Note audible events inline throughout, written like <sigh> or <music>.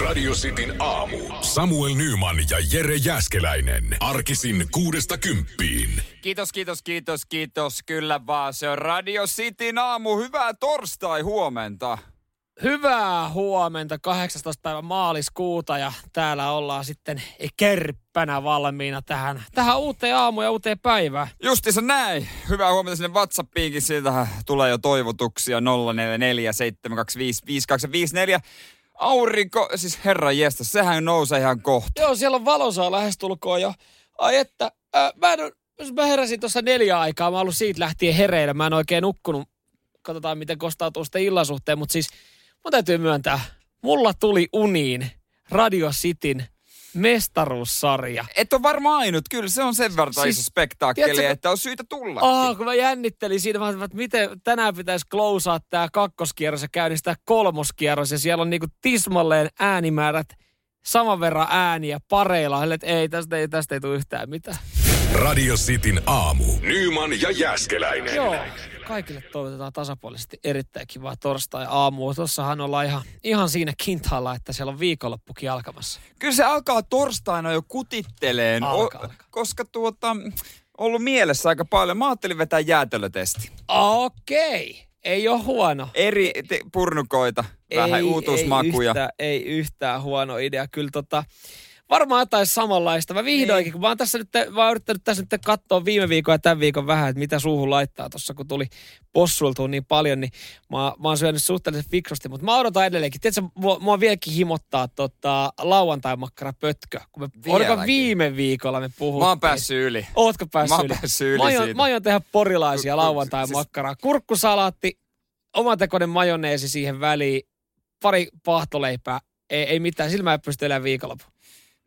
Radio Cityn aamu. Samuel Nyman ja Jere Jäskeläinen. Arkisin kuudesta kymppiin. Kiitos, kiitos, kiitos, kiitos. Kyllä vaan, se on Radio Cityn aamu. Hyvää torstai huomenta. Hyvää huomenta, 18. päivä maaliskuuta ja täällä ollaan sitten kerppänä valmiina tähän, tähän uuteen aamuun ja uuteen päivään. Justiinsa näin. Hyvää huomenta sinne WhatsAppiinkin. Siitä tulee jo toivotuksia 0447255254. Aurinko, siis herra jästä, sehän nousee ihan kohta. Joo, siellä on valosaa lähestulkoon jo. Ai että, äh, mä, en, mä heräsin tuossa neljä aikaa, mä oon ollut siitä lähtien hereillä, mä en oikein nukkunut. Katsotaan, miten kostautuu sitten illan suhteen, mutta siis mun täytyy myöntää, mulla tuli uniin Radio Cityn mestaruussarja. Et ole varmaan ainut, kyllä se on sen verran Siis, iso spektaakkeli, tiedätkö, että on syytä tulla. Ah, kun mä jännittelin siinä, mä että miten tänään pitäisi klousaa tämä kakkoskierros ja käynnistää kolmoskierros. Ja siellä on niinku tismalleen äänimäärät saman verran ääniä pareilla. Että ei, tästä ei, tästä ei tule yhtään mitään. Radio Cityn aamu. Nyman ja Jäskeläinen. Joo, kaikille toivotetaan tasapuolisesti erittäin kivaa torstai-aamua. Tuossahan ollaan ihan, ihan siinä kintaalla, että siellä on viikonloppukin alkamassa. Kyllä se alkaa torstaina jo kutitteleen, Alkaa, o- alkaa. koska tuota, ollut mielessä aika paljon. Mä ajattelin vetää jäätelötesti. Okei, ei ole huono. Eri te- purnukoita, vähän ei, uutuusmakuja. Ei yhtään, ei yhtään huono idea. Kyllä tota, varmaan jotain samanlaista. Mä vihdoinkin, kun mä oon tässä nyt, mä oon yrittänyt tässä nyt katsoa viime viikon ja tämän viikon vähän, että mitä suuhun laittaa tuossa, kun tuli possuiltua niin paljon, niin mä, mä oon syönyt suhteellisen fiksusti, mutta mä odotan edelleenkin. Tiedätkö, mua, mua vieläkin himottaa tota, lauantai-makkara pötkö. Kun me, oliko viime viikolla me puhuttiin. Mä oon päässyt yli. Ootko päässyt Mä oon yli? päässyt yli mä aion, siitä. mä aion tehdä porilaisia lauantai-makkaraa. Kurkkusalaatti, omatekoinen majoneesi siihen väliin, pari pahtoleipää. Ei, ei mitään, sillä mä en pysty elämään viikonloppu.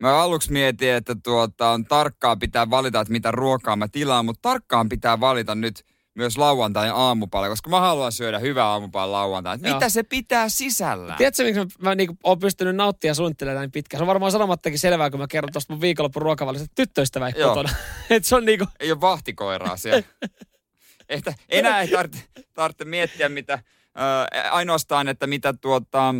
Mä aluksi mietin, että tuota, on tarkkaa pitää valita, että mitä ruokaa mä tilaan, mutta tarkkaan pitää valita nyt myös lauantain aamupala, koska mä haluan syödä hyvää aamupalaa lauantaina. Joo. Mitä se pitää sisällään? Tiedätkö, miksi mä, mä niinku, oon pystynyt nauttia ja suunnittelemaan näin pitkään? Se on varmaan sanomattakin selvää, kun mä kerron tuosta mun viikonloppun ruokavallista tyttöystävä Joo. kotona. <laughs> että se on niinku, Ei ole vahtikoiraa siellä. <laughs> Että enää ei tarvitse, tarvitse miettiä mitä, äh, ainoastaan, että mitä tuota,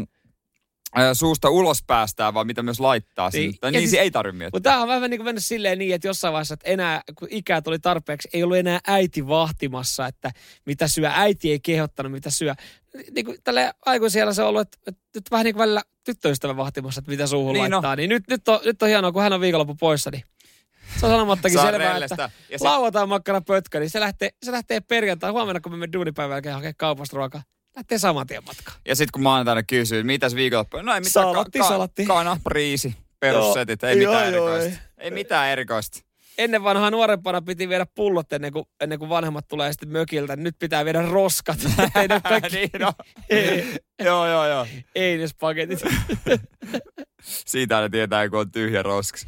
suusta ulos päästää, vaan mitä myös laittaa Niin. sinne. Ja niin siis- ei tarvitse miettiä. Mutta tämä on vähän niin kuin mennyt silleen niin, että jossain vaiheessa, että enää, kun ikää tuli tarpeeksi, ei ollut enää äiti vahtimassa, että mitä syö. Äiti ei kehottanut, mitä syö. Niin kuin tälle aikuisella se on ollut, että, että nyt vähän niin kuin välillä tyttöystävä vahtimassa, että mitä suuhun Niin niin no. laittaa. Niin nyt, nyt, on, nyt on hienoa, kun hän on viikonloppu poissa, niin se on sanomattakin Saa selvää, rellestä. että Ja se- lauantai makkara pötkä, niin se lähtee, se lähtee perjantai. Huomenna, kun me menemme duunipäivän jälkeen hakemaan kaupasta ruokaa, lähtee saman tien matkaan. Ja sitten kun maanantaina kysyy, että mitäs viikonloppu? No ei mitään. Salatti, salatti. Kana, priisi, perussetit. Ei Joo, mitään joo, erikoista. Ei mitään erikoista. ennen vanhaa nuorempana piti viedä pullot ennen kuin, ennen kuin vanhemmat tulee sitten mökiltä. Nyt pitää viedä roskat. <laughs> ei ne kaikki, niin, no. ei, joo, joo, joo. ei ne spagetit. <laughs> Siitä ne tietää, kun on tyhjä roskas.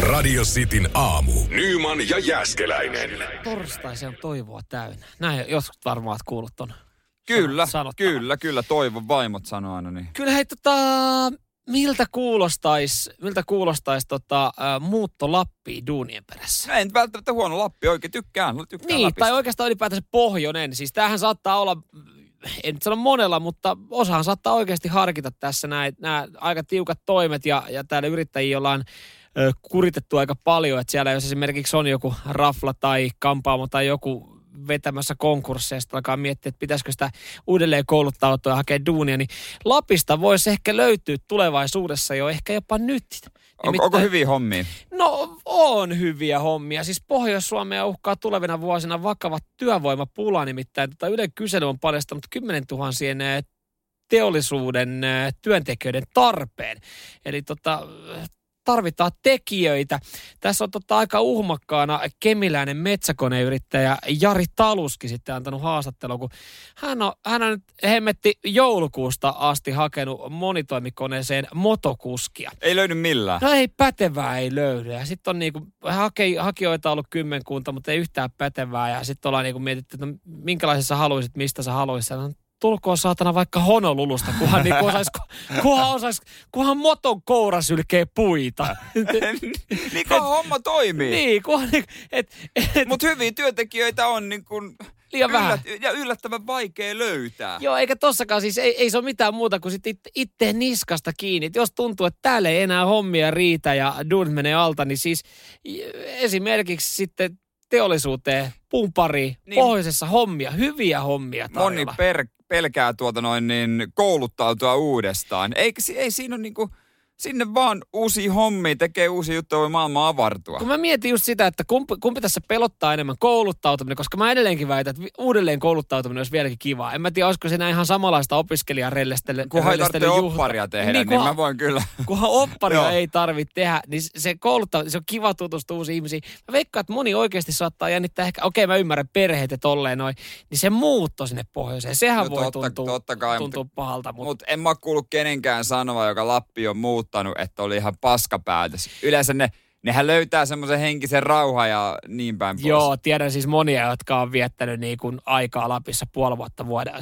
Radio Cityn aamu. Nyman ja Jäskeläinen. Torstai se on toivoa täynnä. Näin joskus varmaan oot kuullut ton. Kyllä, sanottava. kyllä, kyllä. Toivon vaimot sanoo aina niin. Kyllä hei tota, miltä kuulostais, miltä kuulostais tota, ä, muutto Lappiin duunien perässä? No, ei nyt välttämättä huono Lappi, oikein tykkään. tykkään Niin, Lapista. tai oikeastaan ylipäätänsä pohjoinen. Siis tämähän saattaa olla, en nyt sano monella, mutta osahan saattaa oikeasti harkita tässä nämä aika tiukat toimet ja, ja täällä yrittäjiä ollaan kuritettu aika paljon, että siellä jos esimerkiksi on joku rafla tai kampaamo tai joku vetämässä konkursseja, sitten alkaa miettiä, että pitäisikö sitä uudelleen kouluttautua ja hakea duunia, niin Lapista voisi ehkä löytyä tulevaisuudessa jo ehkä jopa nyt. On, onko Nimittäin- hyviä hommia? No on hyviä hommia. Siis Pohjois-Suomea uhkaa tulevina vuosina vakava työvoimapula nimittäin. Tota Ylen kysely on paljastanut 10 tuhansien eh, teollisuuden eh, työntekijöiden tarpeen. Eli tota, tarvitaan tekijöitä. Tässä on tota aika uhmakkaana kemiläinen metsäkoneyrittäjä Jari Taluski sitten antanut haastattelun, kun hän on, hän on nyt hemmetti joulukuusta asti hakenut monitoimikoneeseen motokuskia. Ei löydy millään. No ei, pätevää ei löydy. Ja sitten on niinku, hake, hakijoita ollut kymmenkunta, mutta ei yhtään pätevää. Ja sitten ollaan niinku mietitty, että no, minkälaisen sä haluaisit, mistä sä haluaisit. Tulkoon saatana vaikka Honolulusta, kunhan, niinku osais, <laughs> kunhan, osais, kunhan moton koura sylkee puita. <laughs> niin kuin homma toimii. niin, kunhan, niinku- et, et, Mutta hyviä työntekijöitä on niin kuin liian vähän. Yllät, ja yllättävän vaikea löytää. Joo, eikä tossakaan siis, ei, ei se ole mitään muuta kuin sit itse, itse niskasta kiinni. Et jos tuntuu, että täällä ei enää hommia riitä ja duun menee alta, niin siis esimerkiksi sitten teollisuuteen, pumpari, niin. pohjoisessa hommia, hyviä hommia tarjolla. Moni per, pelkää tuota noin niin kouluttautua uudestaan. Ei, ei siinä ole niinku sinne vaan uusia hommia, tekee uusia juttuja, voi maailma avartua. Kun mä mietin just sitä, että kumpi, kumpi tässä pelottaa enemmän kouluttautuminen, koska mä edelleenkin väitän, että uudelleen kouluttautuminen olisi vieläkin kivaa. En mä tiedä, olisiko se ihan samanlaista opiskelijarellestelyä. Kunhan ei tarvitse opparia tehdä, niin, kunhan, niin mä voin kyllä. Kunhan opparia ei tarvitse tehdä, niin se kouluttaminen, se on kiva tutustua uusiin ihmisiin. Mä veikkaan, että moni oikeasti saattaa jännittää ehkä, okei okay, mä ymmärrän perheet ja tolleen noin, niin se muutto sinne pohjoiseen, sehän no, voi totta, tuntua, totta kai, tuntua pahalta. Mutta mut en mä kuullut kenenkään sanoa, joka Lappi on muuttanut, että oli ihan paskapäätös. Yleensä ne, nehän löytää semmoisen henkisen rauhan ja niin päin pois. Joo, tiedän siis monia, jotka on viettänyt niin kuin aikaa Lapissa puoli vuotta vuoden.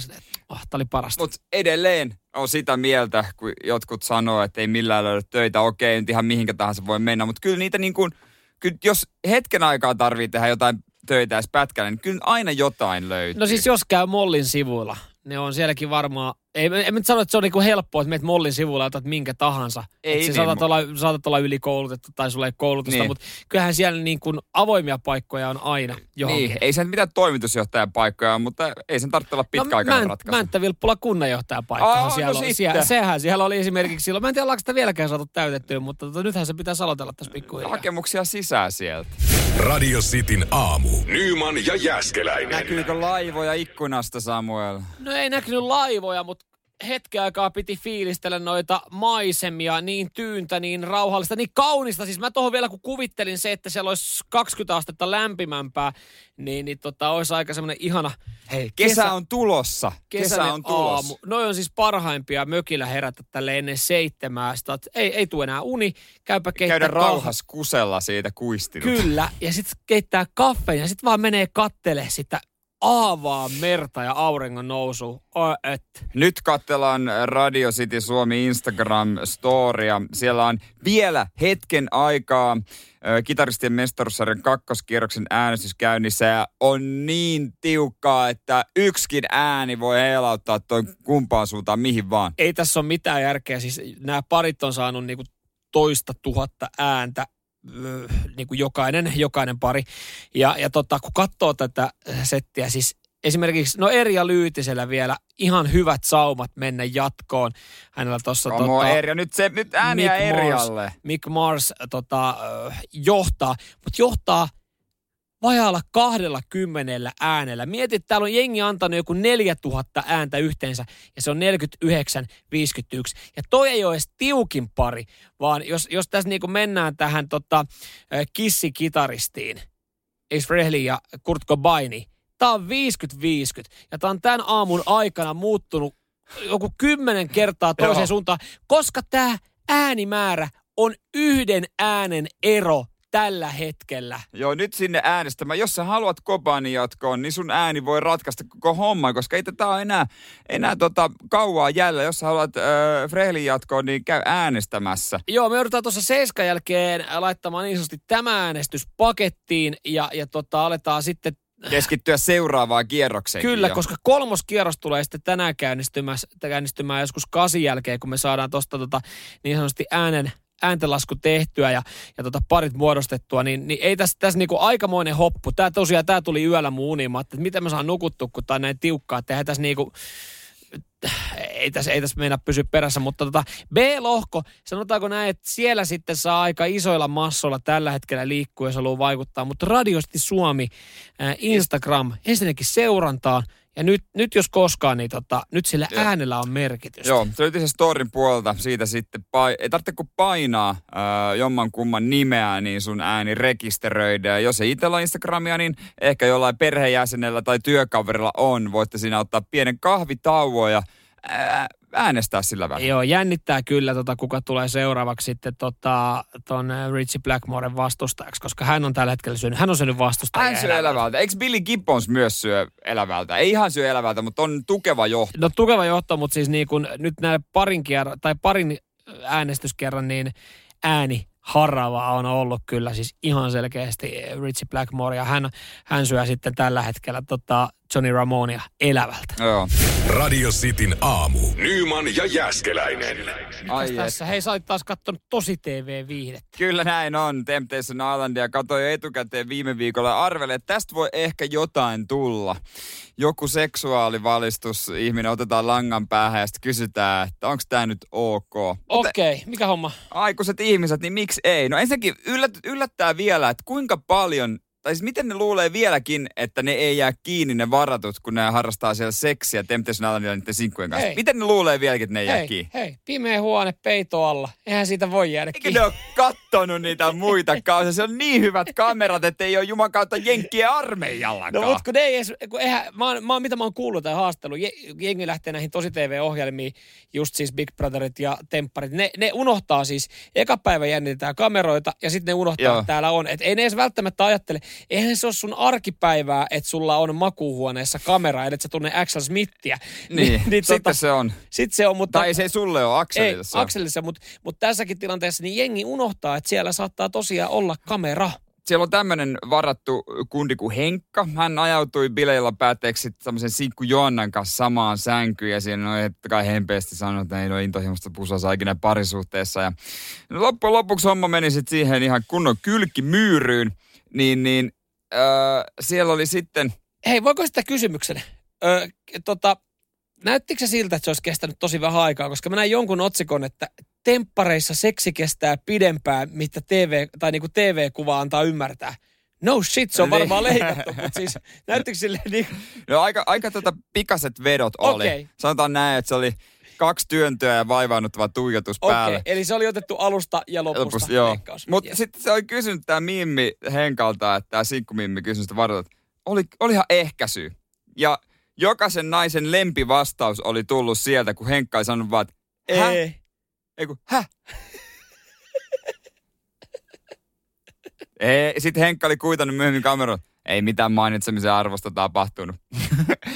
Oh, tämä oli parasta. Mutta edelleen on sitä mieltä, kun jotkut sanoo, että ei millään löydä töitä. Okei, nyt ihan mihinkä tahansa voi mennä. Mutta kyllä niitä niin kuin, kyllä jos hetken aikaa tarvii tehdä jotain töitä edes pätkällä, niin kyllä aina jotain löytyy. No siis jos käy Mollin sivuilla, ne on sielläkin varmaan, ei, en nyt sano, että se on niinku helppoa, että meet Mollin sivulla otat minkä tahansa. Ei niin, saatat, olla, saatat olla ylikoulutettu tai sulla ei koulutusta, niin. mutta kyllähän siellä niin kuin avoimia paikkoja on aina johonkin. Niin, ei sen mitään toimitusjohtajan paikkoja, mutta ei sen tarvitse olla pitkäaikainen no, ratkaisu. Mänttä Vilppula kunnanjohtajan paikka. Aa, siellä, no oli, siellä, sehän siellä oli esimerkiksi silloin. Mä en tiedä, ollaanko sitä vieläkään saatu täytettyä, mutta tota, nythän se pitää aloitella tässä pikkuhiljaa. Hakemuksia sisään sieltä. Radio Cityn aamu. Nyman ja Jäskeläinen. Näkyykö laivoja ikkunasta, Samuel? No ei näkynyt laivoja, mutta hetken aikaa piti fiilistellä noita maisemia, niin tyyntä, niin rauhallista, niin kaunista. Siis mä tuohon vielä kun kuvittelin se, että siellä olisi 20 astetta lämpimämpää, niin, niin tota, olisi aika semmoinen ihana... Hei, kesä, kesä on tulossa. Kesä on tulossa. Aamu. Noi on siis parhaimpia mökillä herätä tälle ennen seitsemää. Sitä, ei, ei tule enää uni, käypä keittää Käydä rauhas kusella siitä kuistinut. Kyllä, ja sitten keittää kaffeen ja sitten vaan menee kattele sitä aavaa merta ja auringon nousu. et. Nyt katsellaan Radio City Suomi Instagram-storia. Siellä on vielä hetken aikaa kitaristien mestaruussarjan kakkoskierroksen äänestys käynnissä ja on niin tiukkaa, että yksikin ääni voi heilauttaa toi kumpaan suuntaan mihin vaan. Ei tässä ole mitään järkeä. Siis nämä parit on saanut niinku toista tuhatta ääntä niin kuin jokainen, jokainen pari. Ja, ja tota, kun katsoo tätä settiä, siis esimerkiksi, no Erja Lyytisellä vielä ihan hyvät saumat mennä jatkoon. Hänellä tuossa... Tota, Erja, nyt, se, nyt ääniä Mick Erjalle. Mars, Mick Mars tota, johtaa, mutta johtaa vajaalla kahdella kymmenellä äänellä. Mietit, että täällä on jengi antanut joku 4000 ääntä yhteensä ja se on 49-51. Ja toi ei ole edes tiukin pari, vaan jos, jos tässä niinku mennään tähän tota, kissikitaristiin, Ace Frehley ja Kurt Cobaini, tää on 50-50 ja tää on tämän aamun aikana muuttunut joku kymmenen kertaa toiseen suuntaan, koska tämä äänimäärä on yhden äänen ero tällä hetkellä. Joo, nyt sinne äänestämään. Jos sä haluat Kobani jatkoon, niin sun ääni voi ratkaista koko homma, koska ei tätä ole enää, enää tota, kauaa jäljellä. Jos sä haluat äh, Frehlin jatkoon, niin käy äänestämässä. Joo, me joudutaan tuossa seiskan jälkeen laittamaan niin sanotusti tämä äänestys pakettiin ja, ja tota, aletaan sitten keskittyä seuraavaan kierrokseen. Kyllä, jo. koska kolmoskierros tulee sitten tänään käynnistymään, käynnistymään joskus kasin jälkeen, kun me saadaan tuosta tota, niin sanotusti äänen, ääntelasku tehtyä ja, ja tota parit muodostettua, niin, niin ei tässä, tässä niinku aikamoinen hoppu. Tämä tosiaan, tämä tuli yöllä mun uniin, että miten mä saan nukuttua, kun tämä on näin tiukkaa, että eihän tässä niinku, ei tässä, ei tässä meinaa pysyä perässä, mutta tota B-lohko, sanotaanko näin, että siellä sitten saa aika isoilla massoilla tällä hetkellä liikkua, jos haluaa vaikuttaa, mutta radiosti Suomi, Instagram, ensinnäkin seurantaan, ja nyt, nyt jos koskaan, niin tota, nyt sillä Joo. äänellä on merkitys. Joo, se löytyy se storin puolelta. Siitä sitten, pai, ei tarvitse kuin painaa äh, jomman kumman nimeä, niin sun ääni rekisteröidään. Jos ei itsellä Instagramia, niin ehkä jollain perheenjäsenellä tai työkaverilla on. Voitte siinä ottaa pienen kahvitauon ja äänestää sillä välillä. Joo, jännittää kyllä, tota, kuka tulee seuraavaksi sitten tota, ton Richie Blackmoren vastustajaksi, koska hän on tällä hetkellä syönyt, hän on syönyt vastustajia Hän syö elävältä. elävältä. Eikö Billy Gibbons myös syö elävältä? Ei ihan syö elävältä, mutta on tukeva johto. No tukeva johto, mutta siis niin kun nyt näin parin, kierran, tai parin äänestyskerran, niin ääni harava on ollut kyllä siis ihan selkeästi Richie Blackmore ja hän, hän syö sitten tällä hetkellä tota Johnny Ramonia elävältä. Joo. Radio Cityn aamu. Nyman ja Jäskeläinen. Ai Mitäs tässä? Hei, sä olit taas kattonut tosi TV-viihdettä. Kyllä näin on. Temptation Islandia katsoin jo etukäteen viime viikolla ja arvelin, että tästä voi ehkä jotain tulla. Joku seksuaalivalistus, ihminen otetaan langan päähän ja sitten kysytään, että onko tämä nyt ok. Okei, okay, mikä homma? aikuiset ihmiset, niin miksi ei? No ensinnäkin yllät, yllättää vielä, että kuinka paljon tai siis miten ne luulee vieläkin, että ne ei jää kiinni ne varatut, kun ne harrastaa siellä seksiä Temptation Islandilla niiden sinkkujen kanssa. Hei. Miten ne luulee vieläkin, että ne ei jää Hei, kiinni? hei, pimeä huone peito alla. Eihän siitä voi jäädä Eikö kiinni. ne ole kattonut niitä muita kausia? Se on niin hyvät kamerat, että ei ole juman kautta jenkkien armeijallakaan. No mut kun ne ei edes, kun eihän, mä oon, mä oon, mitä mä oon kuullut tai haastellut, je- jengi lähtee näihin tosi TV-ohjelmiin, just siis Big Brotherit ja Tempparit, ne, ne unohtaa siis, eka päivä jännitetään kameroita ja sitten ne unohtaa, Joo. että täällä on. Et ei ne edes välttämättä ajattele, eihän se ole sun arkipäivää, että sulla on makuuhuoneessa kamera, että sä tunne Axel Smithia. niin, niin sitten se on. sit se on, mutta... Tai se ei sulle ole ei, Akselille. se on. Akselissa, mutta, mutta tässäkin tilanteessa niin jengi unohtaa, että siellä saattaa tosiaan olla kamera. Siellä on tämmöinen varattu kundi kuin Henkka. Hän ajautui bileillä päätteeksi tämmöisen sinkku Joannan kanssa samaan sänkyyn ja siinä on että kai hempeästi sanonut, että ei ole intohimoista pusoa ikinä parisuhteessa. Ja loppujen lopuksi homma meni sitten siihen ihan kunnon kylkimyyryyn. Niin, niin öö, siellä oli sitten, Hei, voiko sitä kysymyksen? Öö, tota, näyttikö se siltä, että se olisi kestänyt tosi vähän aikaa? Koska mä näin jonkun otsikon, että temppareissa seksi kestää pidempään, mitä TV, tai niinku TV-kuva antaa ymmärtää. No shit, se on Niin. varmaan leikattu, mutta siis näyttikö sille niin no aika, aika tota pikaset vedot oli. Okei. Sanotaan näin, että se oli kaksi työntöä ja vaivaannuttava tuijotus Okei, päälle. eli se oli otettu alusta ja lopusta. Lopussa, joo. leikkaus. Mutta Yes. sitten se oli kysynyt tämä Mimmi Henkalta, että tämä sinkkumimmi kysyi sitä varoitus, että oli, olihan ehkäisy. Ja jokaisen naisen lempivastaus oli tullut sieltä, kun Henkka ei sanonut vaan, että hä? <laughs> Ei. Ei kun, ei, sitten Henkka oli kuitannut myöhemmin kameran, ei mitään mainitsemisen arvosta tapahtunut. <laughs>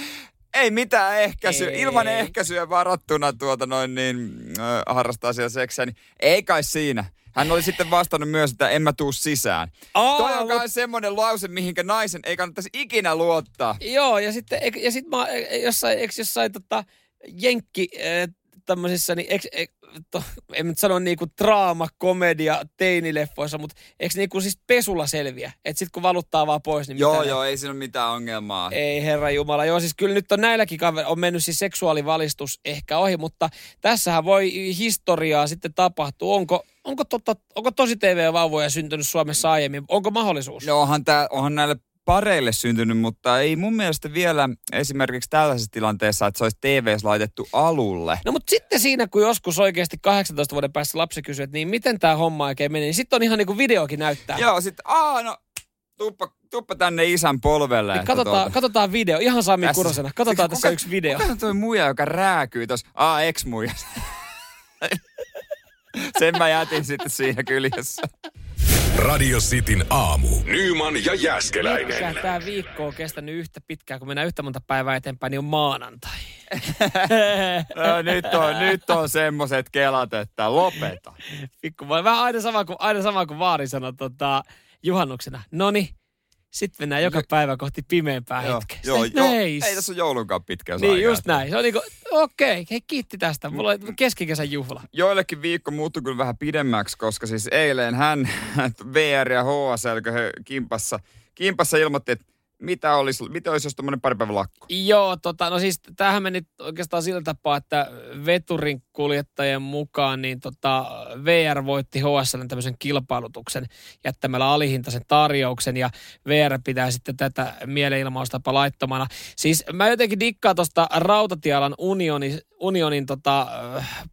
ei mitään ehkäisyä, Ei. ilman ehkäisyä varattuna tuota noin niin, äh, harrastaa siellä seksiä, niin ei kai siinä. Hän oli sitten vastannut myös, että en mä tuu sisään. Aa, Toi on mut- kai semmoinen lause, mihinkä naisen ei kannattaisi ikinä luottaa. Joo, ja sitten, ja sitten mä, e- jossain, eikö jossain tota, jenkki äh, tämmöisissä, niin eikö, eik, to, en nyt sano niinku draama, komedia, teinileffoissa, mutta eikö niinku siis pesulla selviä? Että sitten kun valuttaa vaan pois, niin Joo, mitään joo, ei siinä ole mitään ongelmaa. Ei herra Jumala. Joo, siis kyllä nyt on näilläkin kaver- on mennyt siis seksuaalivalistus ehkä ohi, mutta tässähän voi historiaa sitten tapahtua. Onko, onko, totta, onko tosi TV-vauvoja syntynyt Suomessa aiemmin? Onko mahdollisuus? No onhan, tää, onhan näille pareille syntynyt, mutta ei mun mielestä vielä esimerkiksi tällaisessa tilanteessa, että se olisi TVs laitettu alulle. No mutta sitten siinä, kun joskus oikeasti 18 vuoden päästä lapsi kysyy, että niin miten tämä homma oikein meni, niin sitten on ihan niin kuin videokin näyttää. Joo, sit, aa no, tuppa, tuppa tänne isän polvelle. Niin katsotaan, tuota- katsotaan video, ihan Sami Tässä- Kurosena. Katsotaan Kuka- tässä yksi video. Kuka on toi muija, joka rääkyy tuossa? Aa, ex-muija. <laughs> Sen mä jätin sitten siinä kyljessä. Radio Cityn aamu. Nyman ja Jäskeläinen. Tämä viikko on kestänyt yhtä pitkään, kun mennään yhtä monta päivää eteenpäin, niin on maanantai. <laughs> No, nyt, on, nyt on semmoset kelat, että lopeta. Pikku vähän aina sama kuin, aina sama kuin Vaari sanoi tota, juhannuksena. Noni, sitten mennään joka päivä kohti pimeämpää Joo, hetkeä. joo, Sitten, joo, ei tässä ole joulunkaan pitkä Niin, aikaa. just näin. Se on niinku, okei, okay, hei kiitti tästä. Mulla on keskikesän juhla. Joillekin viikko muuttui kyllä vähän pidemmäksi, koska siis eilen hän, <laughs> VR ja HSL, kimpassa, kimpassa ilmoitti, että mitä olisi, mitä olisi jos tuommoinen pari päivän lakko. Joo, tota, no siis tämähän meni oikeastaan sillä tapaa, että veturin kuljettajien mukaan niin tota, VR voitti HSLn tämmöisen kilpailutuksen jättämällä alihintaisen tarjouksen ja VR pitää sitten tätä mielenilmaustapa laittomana. Siis mä jotenkin dikkaan tuosta rautatiealan unioni, unionin tota,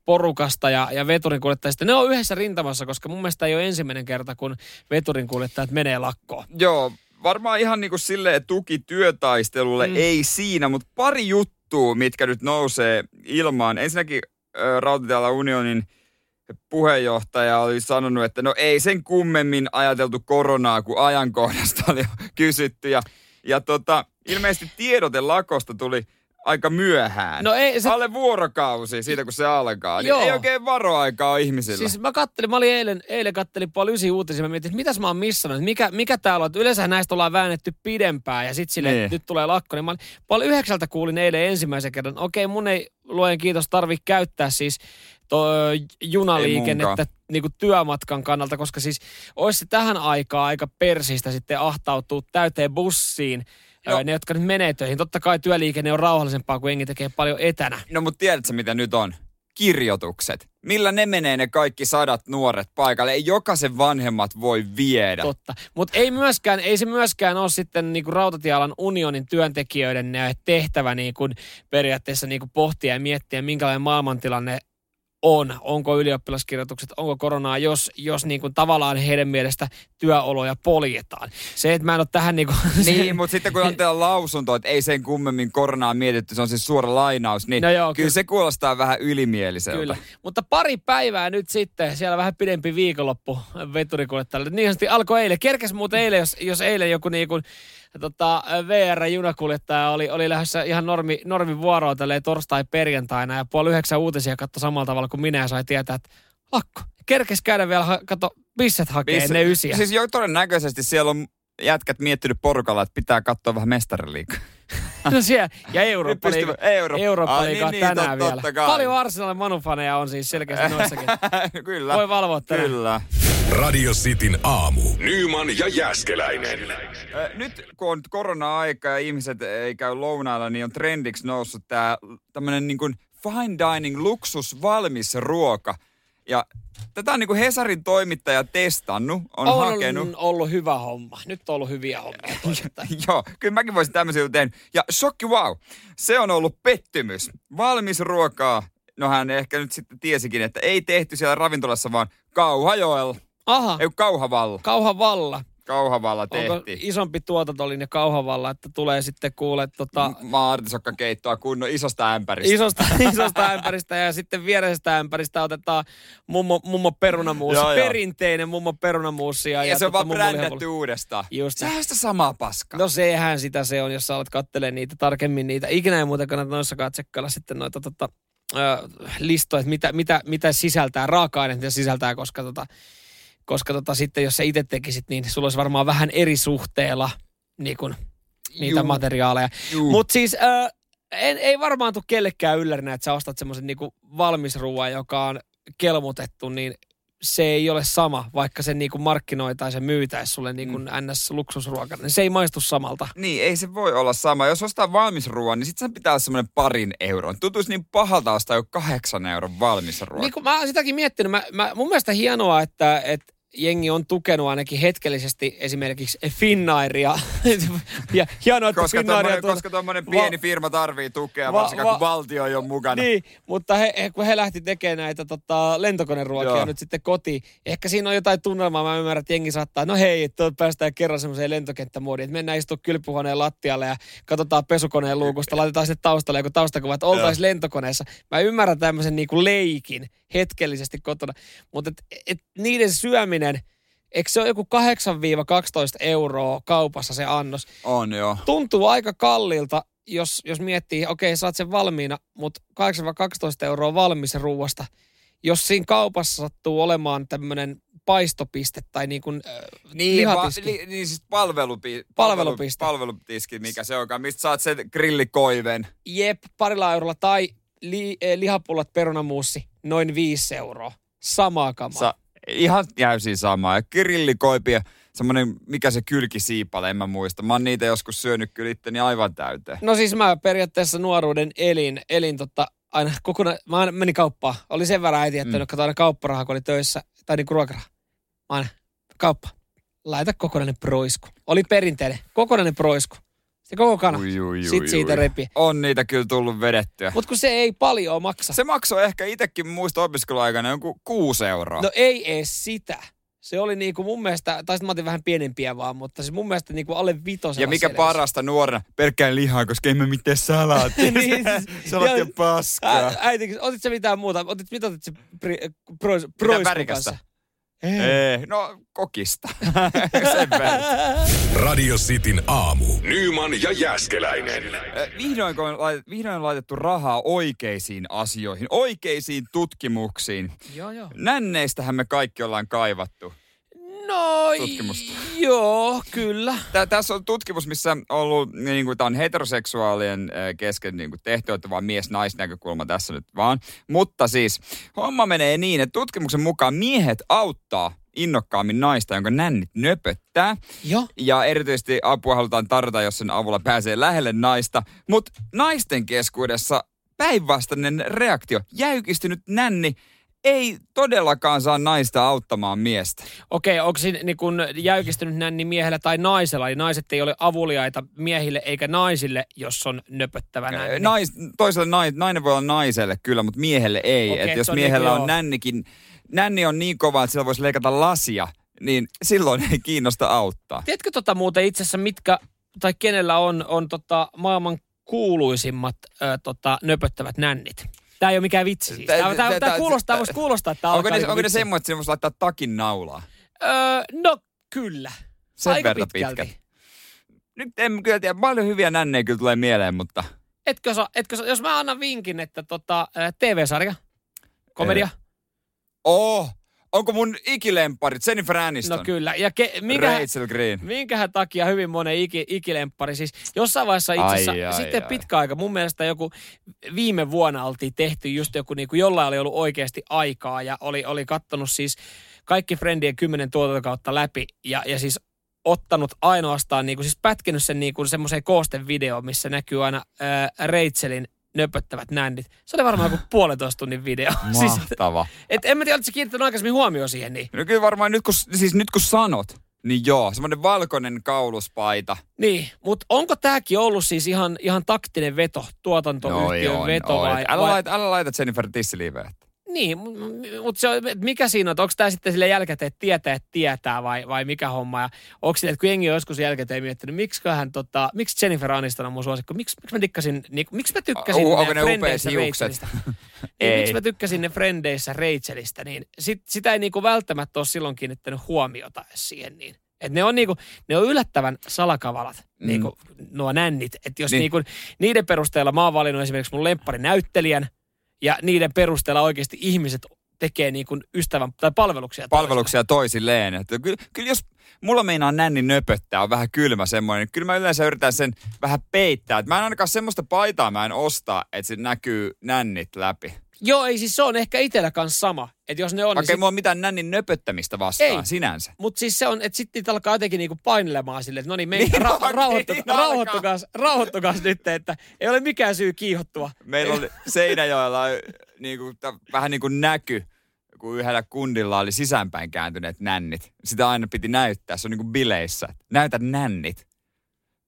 porukasta ja, ja veturin kuljettajista. Ne on yhdessä rintamassa, koska mun mielestä ei ole ensimmäinen kerta, kun veturin kuljettajat menee lakkoon. Joo, varmaan ihan niin kuin silleen tuki työtaistelulle, mm. ei siinä, mutta pari juttua, mitkä nyt nousee ilmaan. Ensinnäkin äh, Rautatiellä unionin puheenjohtaja oli sanonut, että no ei sen kummemmin ajateltu koronaa, kuin ajankohdasta oli <laughs> kysytty. Ja, ja tota, ilmeisesti tiedote lakosta tuli aika myöhään. No ei, se- Alle vuorokausi siitä, kun se alkaa. Niin Joo. ei oikein varoaikaa ihmisillä. Siis mä kattelin, mä olin eilen, eilen kattelin puoli ysi uutisia, mä mietin, että mitäs mä oon missannut, mikä, mikä täällä on, että yleensä näistä ollaan väännetty pidempään ja sit silleen, Niin. nyt tulee lakko, niin mä olin, puoli yhdeksältä kuulin eilen ensimmäisen kerran, okei mun ei luojen kiitos tarvi käyttää siis to, junaliikennettä niin kuin työmatkan kannalta, koska siis olisi se tähän aikaan aika persistä sitten ahtautuu täyteen bussiin, No. no. ne, jotka nyt menee töihin. Totta kai työliikenne on rauhallisempaa, kun jengi tekee paljon etänä. No mutta tiedätkö mitä nyt on? Kirjoitukset. Millä ne menee ne kaikki sadat nuoret paikalle? Ei jokaisen vanhemmat voi viedä. Totta. Mutta ei, myöskään, ei se myöskään ole sitten niinku rautatiealan unionin työntekijöiden eh, tehtävä niinku periaatteessa niinku pohtia ja miettiä, minkälainen maailmantilanne on. Onko ylioppilaskirjoitukset, onko koronaa, jos, jos niinku tavallaan heidän mielestä työoloja poljetaan. Se, että mä en ole tähän niinku... Niin, <laughs> mutta sitten kun antaa lausunto, että ei sen kummemmin koronaa mietitty, se on siis suora lainaus, niin No joo, kyllä kyllä. se kuulostaa vähän ylimieliseltä. Kyllä. Mutta pari päivää nyt sitten, siellä vähän pidempi viikonloppu veturikuljettajalle. Niin sanotusti alkoi eilen. Kerkes muuten eilen, jos, jos eilen joku niin kuin, tota, VR-junakuljettaja oli, oli lähdössä ihan normi, normi vuoroa tälleen torstai-perjantaina ja puoli yhdeksän uutisia katto samalla tavalla kuin minä ja sai tietää, että lakko. Kerkes käydä vielä, ha- kato, bisset hakee Missä- ne ysiä. Siis jo todennäköisesti siellä on jätkät miettinyt porukalla, että pitää katsoa vähän mestariliikaa. <laughs> No siellä, ja Eurooppa liiga, pystyy- Euro- Eurooppa Ai, liigaa niin, niin, tänään tot- vielä. totta kai. Paljon Arsenalin manufaneja on siis selkeästi <laughs> noissakin. Kyllä. Voi valvoa tänään. Kyllä. Radio Cityn aamu. Nyman ja Jäskeläinen. Nyt kun on korona-aika ja ihmiset ei käy lounailla, niin on trendiksi noussut tämä tämmöinen niin kuin fine dining luksus valmis ruoka. Ja tätä on niin kuin Hesarin toimittaja testannut, on, on hakenut. ollut hyvä homma. Nyt on ollut hyviä hommia. <laughs> Joo, kyllä mäkin voisin tämmöisiä tehdä. Ja shokki wow, se on ollut pettymys. Valmis ruokaa, no hän ehkä nyt sitten tiesikin, että ei tehty siellä ravintolassa, vaan Kauhajoella. Aha, Ei kun Kauhavalla. Kauhavalla. Kauhavalla Onko tehtiin. isompi tuotantolinja Kauhavalla, että tulee sitten kuule tota, Maartisokkakeittoa kunnon isosta ämpäristä. isosta, <laughs> isosta ämpäristä ja sitten viereisestä ämpäristä otetaan mummo, mummo perunamuusi. Joo. Perinteinen mummo perunamuusi. Ja, ja, se on tota vaan mummolihapulla. brändätty uudestaan. Just Sehän on sitä samaa paskaa. No sehän sitä se on, jos sä alat kattele niitä tarkemmin niitä. Ikinä ei muuten kannata noissakaan tsekkailla sitten noita tota, ö, listoja, että mitä, mitä, mitä sisältää, raaka-aineet mitä sisältää, koska, tota, koska tota, sitten jos sä itse tekisit, niin sulla olisi varmaan vähän eri suhteella niin kun, niitä Juu. materiaaleja. Mutta siis ö, en, ei varmaan tule kellekään yllärinä, että sä ostat semmoisen niinku valmisruuan, joka on kelmutettu, niin se ei ole sama, vaikka se niinku markkinoitaisiin ja myytäisi sulle niinku mm. NS-luksusruokana. Niin se ei maistu samalta. Niin, ei se voi olla sama. Jos ostaa valmis ruoan, niin sitten sen pitää olla semmoinen parin euron. Tuntuisi niin pahalta ostaa jo kahdeksan euron valmis ruoan. Niin mä oon sitäkin miettinyt, mä, mä, mun mielestä hienoa, että, että jengi on tukenut ainakin hetkellisesti esimerkiksi Finnairia. <laughs> ja hienoa, että koska Finnairia tommonen, tuolla- koska tommonen Va- pieni firma tarvii tukea, Va- varsinkaan va- kun valtio ei ole mukana. Niin, mutta he, he, kun he lähti tekemään näitä tota, lentokoneruokia Joo. nyt sitten kotiin, ehkä siinä on jotain tunnelmaa, mä ymmärrän, että jengi saattaa, no hei, että päästään kerran semmoiseen lentokenttämoodiin, että mennään istua kylpyhuoneen lattialle ja katsotaan pesukoneen luukusta, laitetaan sinne taustalle joku taustakuva, että oltaisiin lentokoneessa. Mä ymmärrän tämmöisen niinku leikin hetkellisesti kotona, mutta et, et niiden syöminen, eikö se ole joku 8-12 euroa kaupassa se annos? On joo. tuntuu aika kallilta, jos, jos miettii, okei, saat sen valmiina, mutta 8-12 euroa valmis ruuasta. Jos siinä kaupassa sattuu olemaan tämmöinen paistopiste tai niin kuin, äh, Niin, va, li, niin siis palvelupi, Palvelupiste. Palvelu, palvelutiski, mikä se onkaan. Mistä saat sen grillikoiven? Jep, parilla eurolla. Tai li, eh, lihapullat perunamuussi, noin 5 euroa. Samaa kamaa. Sa, ihan täysin sama. Ja grillikoipia, semmoinen, mikä se kylkisiipale, en mä muista. Mä oon niitä joskus syönyt kyllä itteni aivan täyteen. No siis mä periaatteessa nuoruuden elin, elin tota, aina kokona, mä aina menin kauppaan. Oli sen verran äiti jättänyt, mm. aina kaupparaha, kun oli töissä, tai niinku ruokaraha. Mä aina, kauppa, laita kokonainen proisku. Oli perinteinen, kokonainen proisku. Se koko kana. Ui, ui, ui, Sitten siitä ui. repi. On niitä kyllä tullut vedettyä. Mutta kun se ei paljon maksa. Se maksoi ehkä itsekin muista opiskeluaikana joku kuusi euroa. No ei edes sitä. Se oli niinku mun mielestä, tai sitten mä otin vähän pienempiä vaan, mutta siis mun mielestä niinku alle vitosella ja mikä selvisi. parasta nuorena, pelkkää lihaa, koska ei me mitään salaattia. <laughs> Niin, siis- <laughs> Salaatti on paskaa. Ä, äiti, otit sä mitään muuta? Otit, mitä otit se pri, pro, Mitä proiskun värikästä? kanssa? Ei, no kokista. <laughs> Sen verran. Radio Cityn aamu. Nyman ja Jäskeläinen. Vihdoin on, laitettu, vihdoin on laitettu rahaa oikeisiin asioihin, oikeisiin tutkimuksiin. joo, joo. Nänneistähän me kaikki ollaan kaivattu. No, Tutkimusta. joo, kyllä. Tää, tässä on tutkimus, missä on ollut, niin kuin, tämä on heteroseksuaalien kesken niin kuin tehty, että vaan mies-naisnäkökulma tässä nyt vaan. Mutta siis, homma menee niin, että tutkimuksen mukaan miehet auttaa innokkaammin naista, jonka nännit nöpöttää. Joo. Ja erityisesti apua halutaan tarjota, jos sen avulla pääsee lähelle naista. Mutta naisten keskuudessa päinvastainen reaktio. Jäykistynyt nänni ei todellakaan saa naista auttamaan miestä. Okei, onko siinä niin kun jäykistynyt nänni miehellä tai naisella? Eli naiset ei ole avuliaita miehille eikä naisille, jos on nöpöttävä nänni. Nais, toiselle nais, nainen voi olla naiselle kyllä, mutta miehelle ei. Okei, Okay, Et jos on miehellä niinku on joo. nännikin, nänni on niin kova, että sillä voisi leikata lasia, niin silloin ei kiinnosta auttaa. Tiedätkö tota muuten itse asiassa, mitkä, tai kenellä on, on tota maailman kuuluisimmat ö, tota, nöpöttävät nännit? Tämä ei ole mikään vitsi siis. Tämä, tämä, tämä kuulostaa, voisi kuulostaa, että tämä Onko ne, niinku onko ne että voisi laittaa takin naulaa? Öö, no kyllä. Sen Aika verran pitkälti. pitkät. Nyt en kyllä tiedä, paljon hyviä nännejä kyllä tulee mieleen, mutta... Etkö sä, etkö sä, jos mä annan vinkin, että tota, TV-sarja, komedia, Oh, onko mun ikilemparit Jennifer Aniston? no kyllä. Ja ke, minkä, Rachel Green. minkähän takia hyvin monen iki, ikilemppari. Siis jossain vaiheessa itse asiassa, Ai, ai, sitten ai. pitkä aika, mun mielestä joku viime vuonna oltiin tehty just joku, niin kuin jollain oli ollut oikeasti aikaa ja oli, oli kattonut siis kaikki Friendien kymmenen tuotantokautta läpi ja, ja siis ottanut ainoastaan, niin kuin, siis pätkinyt sen niin semmoiseen koostevideoon, missä näkyy aina ää, Rachelin nöpöttävät nännit. Se oli varmaan joku <laughs> puolentoista tunnin video. <laughs> siis, Mahtava. et en mä tiedä, oletko sä kiinnittänyt aikaisemmin huomioon siihen niin? No kyllä varmaan nyt kun, siis nyt kun sanot, niin joo, semmoinen valkoinen kauluspaita. Niin, mutta onko tämäkin ollut siis ihan, ihan taktinen veto, tuotantoyhtiön veto vai, Älä, vai laita, älä laita Jennifer tissiliiveä. Niin, mutta se mikä siinä on, onko tämä sitten sille jälkikäteen, että tietää, että tietää vai, vai mikä homma? Ja onko sille, että kun jengi on joskus jälkikäteen miettinyt, miksi hän, tota, miksi Jennifer Aniston on mun suosikko, miksi, miksi mä tikkasin, niin, miksi mä tykkäsin Uh, onko ne Frendeissä? Rachelista? <laughs> niin, Ei. miksi mä tykkäsin ne Frendeissä Rachelista, niin sit, sitä ei niinku välttämättä ole silloin kiinnittänyt huomiota siihen niin. Et ne on niinku, ne on yllättävän salakavalat, mm. niinku, nuo nännit. Että jos Niin. niinku, niiden perusteella mä oon valinnut esimerkiksi mun lempparinäyttelijän, ja niiden perusteella oikeasti ihmiset tekee niin kuin ystävän tai palveluksia. Palveluksia toisilleen. Että kyllä, kyllä jos mulla meinaa nänni nöpöttää, on vähän kylmä semmoinen, niin kyllä mä yleensä yritän sen vähän peittää. Että mä en ainakaan semmoista paitaa mä en osta, että se näkyy nännit läpi. Joo, ei siis se on ehkä itsellä kanssa sama. Että jos ne on, Okei, niin sit, mulla on mitään nännin nöpöttämistä vastaan Ei. sinänsä. mutta siis se on, että sitten niitä alkaa jotenkin niinku painelemaan silleen, että no niin, Niin ra- on, rauhoittu, niin rauhoittukas, rauhoittukas nyt, että ei ole mikään syy kiihottua. Meillä oli Seinäjoella niin kuin, vähän niin kuin näky, kun yhdellä kundilla oli sisäänpäin kääntyneet nännit. Sitä aina piti näyttää, se on niin kuin bileissä. Näytä nännit.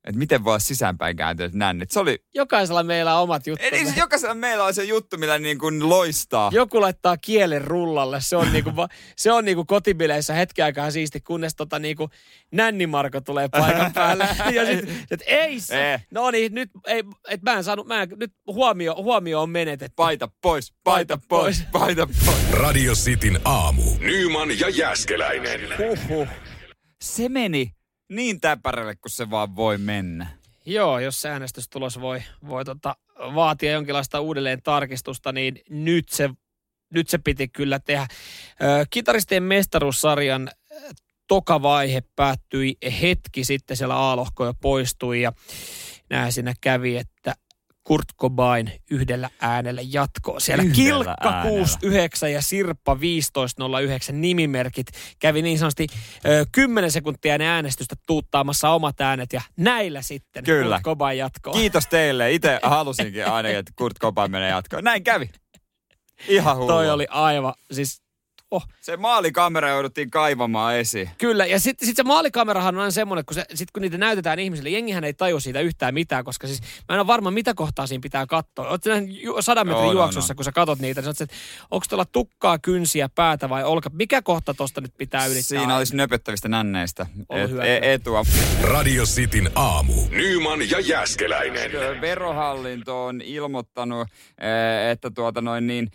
Että miten voi olla sisäänpäin kääntyneet nännit. Se oli, Jokaisella meillä on omat juttumme. eli siis jokaisella meillä on se juttu, millä niin kuin loistaa. Joku laittaa kielen rullalle, se on <laughs> niinku, va- se on niinku kotibileissä hetken aikaa siisti, kunnes tota niinku nännimarko tulee paikan <laughs> päälle. ja sit, et ei se, Eh. no niin, nyt, ei, et mä en saanut, mä en, nyt huomio, huomio on menetetty. Paita pois, paita pois, paita pois. Radio Cityn aamu. Nyman ja Jäskeläinen. Huhhuh. Se meni niin täpärälle, kun se vaan voi mennä. Joo, jos se äänestystulos voi, voi tota, vaatia jonkinlaista uudelleen tarkistusta, niin nyt se, nyt se piti kyllä tehdä. Ö, Kitaristien mestaruussarjan toka vaihe päättyi hetki sitten, siellä A-lohko jo poistui ja näin siinä kävi, että Kurt Cobain yhdellä äänellä jatkoa. Siellä Yhdellä Kilkka äänellä. 69 ja Sirppa 1509 nimimerkit kävi niin sanotusti ö, 10 sekuntia ne äänestystä tuuttaamassa omat äänet ja näillä sitten Kyllä. Kurt Cobain jatkoa. Kiitos teille. Itse halusinkin ainakin, että Kurt Cobain menee jatkoon. Näin kävi. Ihan hullu. Toi oli aivan, siis oh, Se maalikamera jouduttiin kaivamaan esiin. Kyllä, ja sitten sit se maalikamerahan on aina semmoinen, kun, se, sit kun niitä näytetään ihmisille, jengihän ei tajua siitä yhtään mitään, koska siis mä en ole varma, mitä kohtaa siinä pitää katsoa. Oletko nähnyt ju- sadan metrin Joo, no, juoksussa, no. kun sä katot niitä, niin sä että onko tuolla tukkaa, kynsiä, päätä vai olka, mikä kohta tosta nyt pitää ylittää? Siinä olisi nöpöttävistä nänneistä et, hyvä. e- etua. Radio Cityn aamu. Nyman ja Jäskeläinen. Verohallinto on ilmoittanut, eh, että tuota noin niin,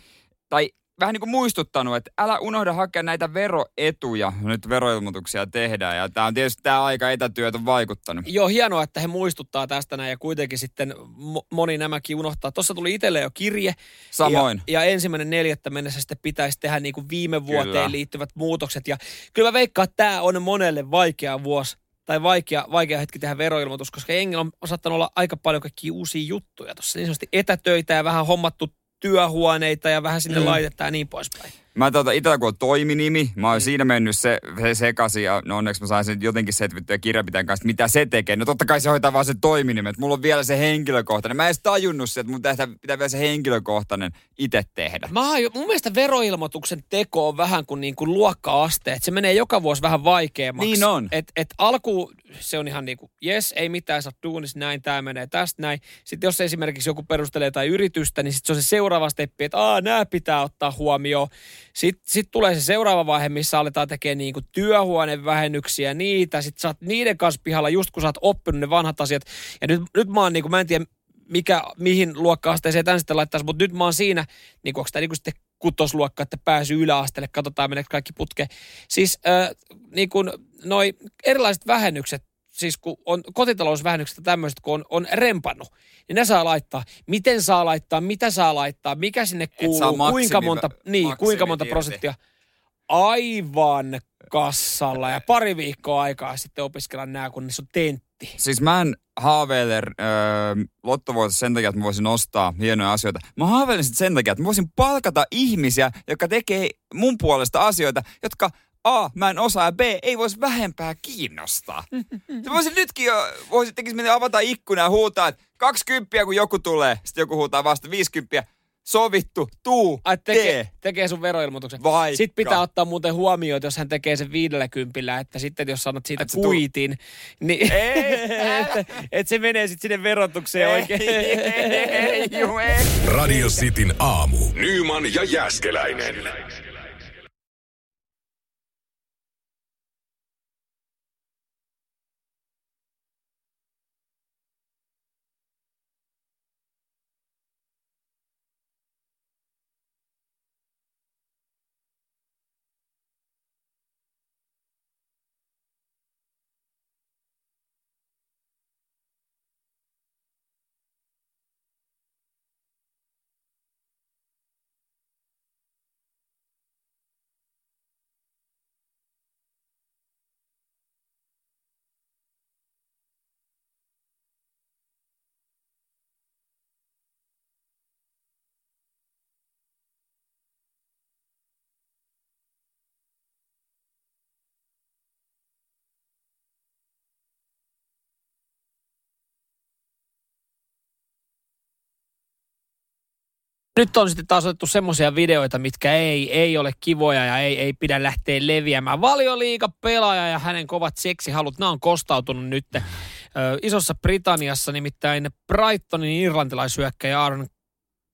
tai vähän niin kuin muistuttanut, että älä unohda hakea näitä veroetuja. Nyt veroilmoituksia tehdään ja tämä on tietysti tämä aika etätyöt on vaikuttanut. Joo, hienoa, että he muistuttaa tästä näin ja kuitenkin sitten mo- moni nämäkin unohtaa. Tuossa tuli itselle jo kirje. Samoin. Ja, ja ensimmäinen neljättä mennessä sitten pitäisi tehdä niin kuin viime vuoteen Kyllä. liittyvät muutokset. Ja kyllä mä veikkaan, että tämä on monelle vaikea vuosi tai vaikea, vaikea hetki tehdä veroilmoitus, koska jengillä on saattanut olla aika paljon kaikkia uusia juttuja tuossa. Niin sanotusti etätöitä ja vähän hommattu työhuoneita ja vähän sinne mm. laitetta ja niin poispäin. Mä tota, itellä kun on toiminimi, mä oon mm. siinä mennyt se, se sekaisin ja no onneksi mä sain sen jotenkin setvittyä kirjanpitäjän kanssa, mitä se tekee. No totta kai se hoitaa vaan se toiminimi, että mulla on vielä se henkilökohtainen. Mä en edes tajunnut se, että mun pitää, pitää vielä se henkilökohtainen itse tehdä. Mä mun mielestä veroilmoituksen teko on vähän kuin, niin kuin luokka-aste, että se menee joka vuosi vähän vaikeammaksi. Niin on. Et, et alku se on ihan niin kuin, jes, ei mitään, sä oot duunis, näin, tämä menee tästä näin. Sitten jos esimerkiksi joku perustelee jotain yritystä, niin sitten se on se seuraava steppi, että aah, nämä pitää ottaa huomioon. Sitten sit tulee se seuraava vaihe, missä aletaan tekemään niin kuin työhuonevähennyksiä, niitä. Sitten sä oot niiden kanssa pihalla, just kun sä oot oppinut ne vanhat asiat. Ja nyt, nyt mä oon niin kuin, mä en tiedä, mikä, mihin luokka-asteeseen tämän sitten laittaisi, mutta nyt mä oon siinä, niin kuin, onko tämä niin kuin sitten kutosluokka, että pääsy yläasteelle, katsotaan meneekö kaikki putke. Siis äh, niin kuin noi erilaiset vähennykset, siis kun on kotitalousvähennykset ja tämmöiset, kun on, on rempannut, niin ne saa laittaa. Miten saa laittaa, mitä saa laittaa, mikä sinne kuuluu, maksimi- kuinka monta, niin, kuinka monta irti. prosenttia. Aivan kassalla ja pari viikkoa aikaa sitten opiskella nämä, kun niissä on tentti. Siis mä en haaveile öö, lottovoitosta sen takia, että mä voisin ostaa hienoja asioita. Mä haaveilen sen takia, että mä voisin palkata ihmisiä, jotka tekee mun puolesta asioita, jotka A, mä en osaa ja B, ei voisi vähempää kiinnostaa. <laughs> Se voisin nytkin jo, voisin tekisi mennä avata ikkuna ja huutaa, että 20 kun joku tulee, sitten joku huutaa vasta 50 sovittu, tuu, Ai, tee. tekee, sun veroilmoituksen. Vaikka. Sitten pitää ottaa muuten huomioon, että jos hän tekee sen viidellä kympillä, että sitten jos sanot siitä Et se tuu- kuitin, niin Ei, <laughs> että, että se menee sitten sinne verotukseen oikein. ei, ei, ei. Radio Cityn aamu. Nyman ja Jäskeläinen. Nyt on sitten taas otettu semmoisia videoita, mitkä ei, ei ole kivoja ja ei, ei pidä lähteä leviämään. Valioliiga pelaaja ja hänen kovat seksihalut, nämä on kostautunut nyt ö, Isossa Britanniassa, nimittäin Brightonin irlantilaisyökkäjä Aaron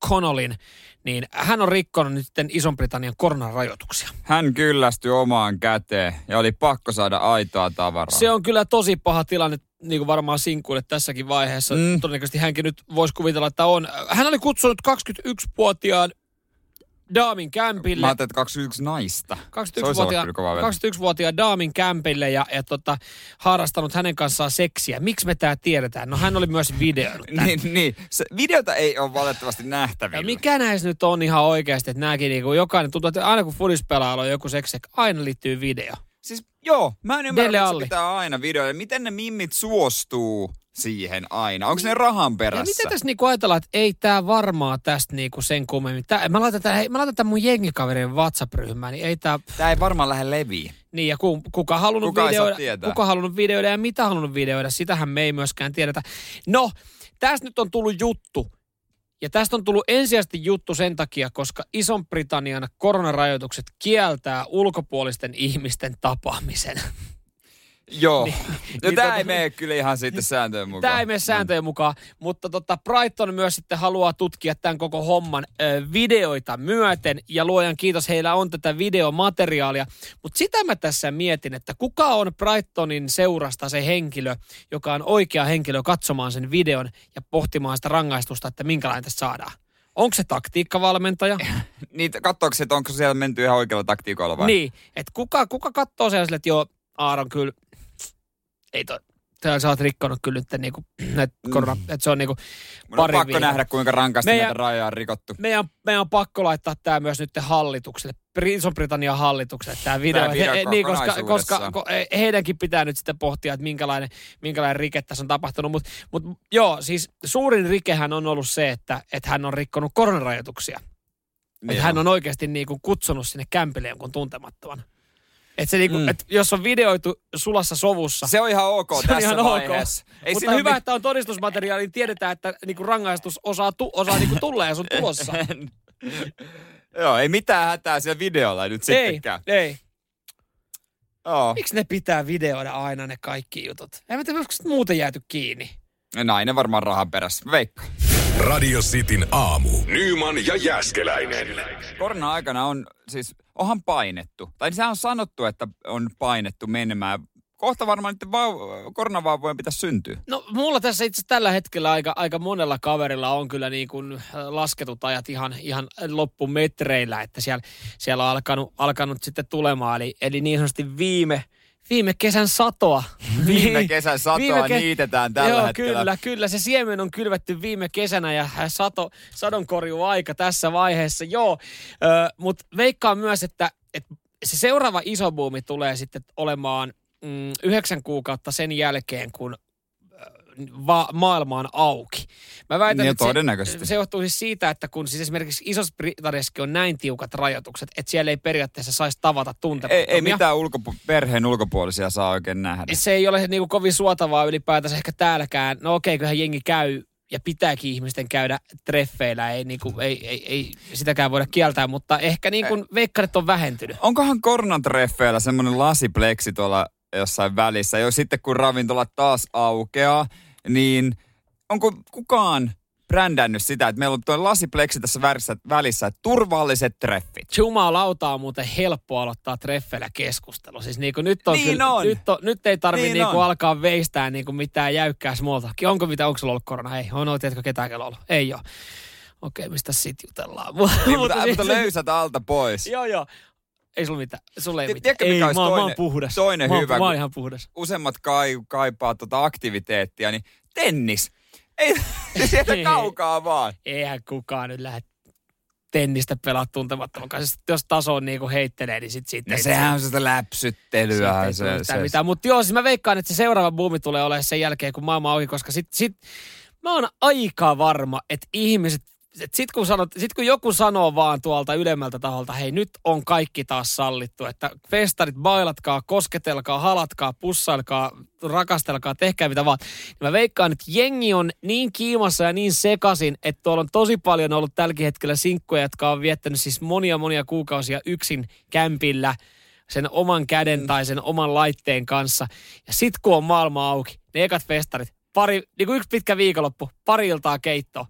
Connellin, niin hän on rikkonut nyt sitten Ison-Britannian koronarajoituksia. Hän kyllästyi omaan käteen ja oli pakko saada aitoa tavaraa. Se on kyllä tosi paha tilanne, niin kuin varmaan sinkkuille tässäkin vaiheessa. Mm. Todennäköisesti hänkin nyt voisi kuvitella, että on. Hän oli kutsunut 21-vuotiaan daamin kämpille. Mä ajattelin, että 21 naista. Se olisi ollut 21-vuotiaan, kyllä kova veto. 21-vuotiaan daamin kämpille ja, ja tota, harrastanut hänen kanssaan seksiä. Miksi me tämä tiedetään? No hän oli myös videoinut tämän. Niin, niin. Se, videota ei ole valitettavasti Ja nähtävillä. mikä näissä nyt on ihan oikeasti, että nämäkin niinku, jokainen tuntuu, että aina kun fudispelaajalla on joku seksi, aina liittyy video. Siis joo, mä en ymmärrä, miksi pitää aina videoida. Miten ne mimmit suostuu siihen aina? Onko ne rahan Ja perässä? miten tässä niinku ajatellaan, että ei tämä varmaa tästä niinku sen kummemmin. Tää, mä, laitan tämän, hei, mä laitan tämän mun jengikaverin WhatsApp-ryhmään, niin ei tämä... Tää ei varmaan lähde leviin. Niin ja ku, kuka halunnut Kuka videoida, kuka halunnut videoida ja mitä halunnut videoida, sitähän me ei myöskään tiedetä. No, tästä nyt on tullut juttu. Ja tästä on tullut ensisijaisesti juttu sen takia, koska Ison-Britannian koronarajoitukset kieltää ulkopuolisten ihmisten tapaamisen. Joo. Niin, no <laughs> niin tää tota- ei mene kyllä ihan sitten sääntöjen mukaan. Tämä ei mene sääntöjen mukaan, mutta tota Brighton myös sitten haluaa tutkia tämän koko homman ö, videoita myöten, ja luojan kiitos, heillä on tätä videomateriaalia. Mutta sitä mä tässä mietin, että kuka on Brightonin seurasta se henkilö, joka on oikea henkilö katsomaan sen videon ja pohtimaan sitä rangaistusta, että minkälainen tästä saadaan. Onko se taktiikkavalmentaja? <laughs> Niin, katsoako se, että onko siellä menty ihan oikealla taktiikoilla vai? Niin, että kuka, kuka katsoo siellä, että joo, Aaron kyllä, ei toi, tää sä oot rikkonut kyllä nyt niinku, että, korona, Mm. että se on niinku Mun on pari pakko viikkoa. nähdä, kuinka rankasti Meidän- näitä rajoja on rikottu. meidän, meidän on pakko laittaa tämä myös nyt hallitukselle, Iso-Britannian hallitukselle tämä video. Tää video He- niin, koska, koska ko, heidänkin pitää nyt sitten pohtia, että minkälainen, minkälainen rike tässä on tapahtunut. Mutta mut, joo, siis suurin rikehän on ollut se, että, että hän on rikkonut koronarajoituksia. Niin että hän on oikeasti niinku kutsunut sinne kämpille jonkun tuntemattoman. Että se niinku, Mm. et jos on videoitu sulassa sovussa, Se on ihan ok <laughs> Se on tässä ihan ok. vaiheessa. Ei mutta hyvä, mi- että on todistusmateriaali, niin tiedetään, että niinku rangaistus osaa, tu, osaa niinku tulla ja sun tulossa. <laughs> Joo, ei mitään hätää siellä videolla nyt ei, sittenkään. ei. Joo. Miksi ne pitää videoida aina ne kaikki jutut? En mä tiedä, onko muuten jääty kiinni. Nainen varmaan rahan perässä. Veikka. Radio Cityn aamu. Nyman ja Jäskeläinen. Korona-aikana on siis, onhan painettu. Tai sehän on sanottu, että on painettu menemään. Kohta varmaan nyt vau- koronavauvojen pitäisi syntyä. No mulla tässä itse tällä hetkellä aika, aika monella kaverilla on kyllä niin kuin äh, lasketut ajat ihan, ihan loppumetreillä, että siellä, siellä on alkanut, alkanut sitten tulemaan. Eli, eli niin sanotusti viime, viime kesän satoa. Viime Niin. kesän satoa Viime ke- niitetään tällä Joo, hetkellä. kyllä, kyllä. Se siemen on kylvetty viime kesänä ja sato, sadonkorjuaika tässä vaiheessa. Joo, mutta veikkaan myös, että, että se seuraava iso buumi tulee sitten olemaan mm, yhdeksän kuukautta sen jälkeen, kun va- maailma on auki. Mä väitän, Niin, että se, todennäköisesti. se johtuu siis siitä, että kun siis esimerkiksi isossa Britanniassakin on näin tiukat rajoitukset, että siellä ei periaatteessa saisi tavata Ei, tuntemattomia. ei mitään ulkopu- perheen ulkopuolisia saa oikein nähdä. se ei ole niinku kovin suotavaa ylipäätänsä ehkä täälläkään. No okei, kyllähän jengi käy ja pitääkin ihmisten käydä treffeillä, ei, niinku, ei, ei, ei sitäkään voida kieltää, mutta ehkä niinku veikkarit on vähentynyt. Onkohan koronatreffeillä semmoinen lasipleksi tuolla jossain välissä? Jo sitten kun ravintolat taas aukeaa, niin onko kukaan brändännyt sitä, että meillä on tuo lasipleksi tässä välissä, välissä että turvalliset treffit. Jumalauta on muuten helppo aloittaa treffeillä keskustelu. Siis niinku nyt, on Niin kyllä, on. Nyt, on, nyt ei tarvi Niin niinku on. alkaa veistää niinku mitään jäykkää smalltalkia. Onko mitä, onko sulla ollut korona? Ei. On, tiedätkö ketään kello ollut? Ei ole. Okei, mistä sit jutellaan? <laughs> Niin, mutta, siis- mutta löysät alta pois. Joo, joo. Ei sulla mitään. Sulla ei mitään. tiedätkö, mikä ei, olisi mä, oon- mä oon toinen- puhdas. toinen mä oon, hyvä, Mä oon ihan puhdas. Useimmat kai, kaipaa tuota aktiviteettia, niin tennis. Ei, <laughs> sieltä Ei. kaukaa vaan. Eihän kukaan nyt lähde tennistä pelaa tuntemattoman kanssa. Sitten Jos taso niinku heittelee, niin sit siitä No sehän on sitä läpsyttelyä. Se, se, se, mitään. Mutta joo, siis mä veikkaan, että se seuraava buumi tulee olemaan sen jälkeen, kun maailma on auki, koska sit, sit mä oon aika varma, että ihmiset, että sit kun, sanot, sit kun joku sanoo vaan tuolta ylemmältä taholta, hei nyt on kaikki taas sallittu, että festarit bailatkaa, kosketelkaa, halatkaa, pussailkaa, rakastelkaa, tehkää mitä vaan. Niin mä veikkaan, että jengi on niin kiimassa ja niin sekasin, että tuolla on tosi paljon ollut tälläkin hetkellä sinkkuja, jotka on viettänyt siis monia monia kuukausia yksin kämpillä sen oman käden tai sen oman laitteen kanssa. Ja sit kun on maailma auki, ne ekat festarit, pari, niin kuin yksi pitkä viikonloppu, pari iltaa keitto.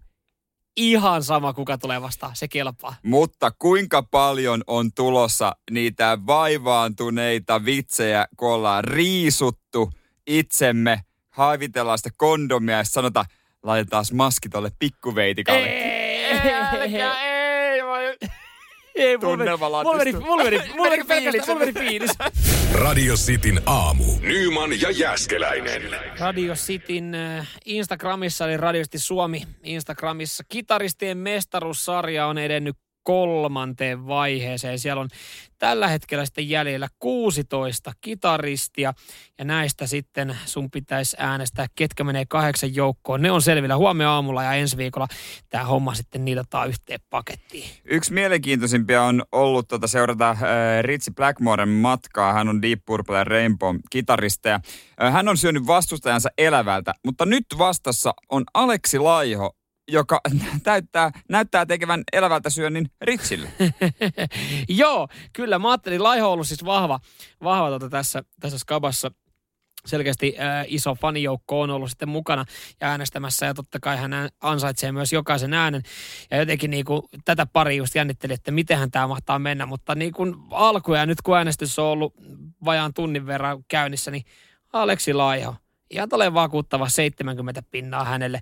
Ihan sama, kuka tulee vastaan, se kelpaa. Mutta kuinka paljon on tulossa niitä vaivaantuneita vitsejä, kun ollaan riisuttu itsemme, haivitellaan sitä kondomia ja sanotaan, laitetaan maski tolle pikkuveitikalle. Ei, älkää, ei, mä... Ei, mulla meni, Tunnelma <laughs> pelkästään, mulla meni fiilis. Radio Cityn aamu. Nyman ja Jäskeläinen. Radio Cityn äh, Instagramissa, eli Radio City Suomi Instagramissa. Kitaristien mestaruussarja on edennyt kolmanteen vaiheeseen. Siellä on tällä hetkellä sitten jäljellä 16 kitaristia ja näistä sitten sun pitäisi äänestää, ketkä menee kahdeksan joukkoon. Ne on selvillä huomenna aamulla ja ensi viikolla tämä homma sitten niilataan yhteen pakettiin. Yksi mielenkiintoisimpia on ollut tuota seurata äh, Ritsi Blackmoren matkaa. Hän on Deep Purple ja Rainbow kitaristeja. Äh, hän on syönyt vastustajansa elävältä, mutta nyt vastassa on Aleksi Laiho, joka <laughs> täyttää, näyttää tekevän elävältä syönnin Ritsille. <laughs> Joo, kyllä. Mä ajattelin, Laiho on ollut siis vahva, vahva tuota tässä, tässä skabassa. Selkeästi äh, iso fanijoukko on ollut sitten mukana ja äänestämässä ja totta kai hän ansaitsee myös jokaisen äänen. Ja jotenkin niin kuin, tätä pari just jännitteli, että mitenhän tämä mahtaa mennä, mutta niin kuin alku ja nyt kun äänestys on ollut vajaan tunnin verran käynnissä, niin Aleksi Laiho, ihan tulee vakuuttava 70 pinnaa hänelle.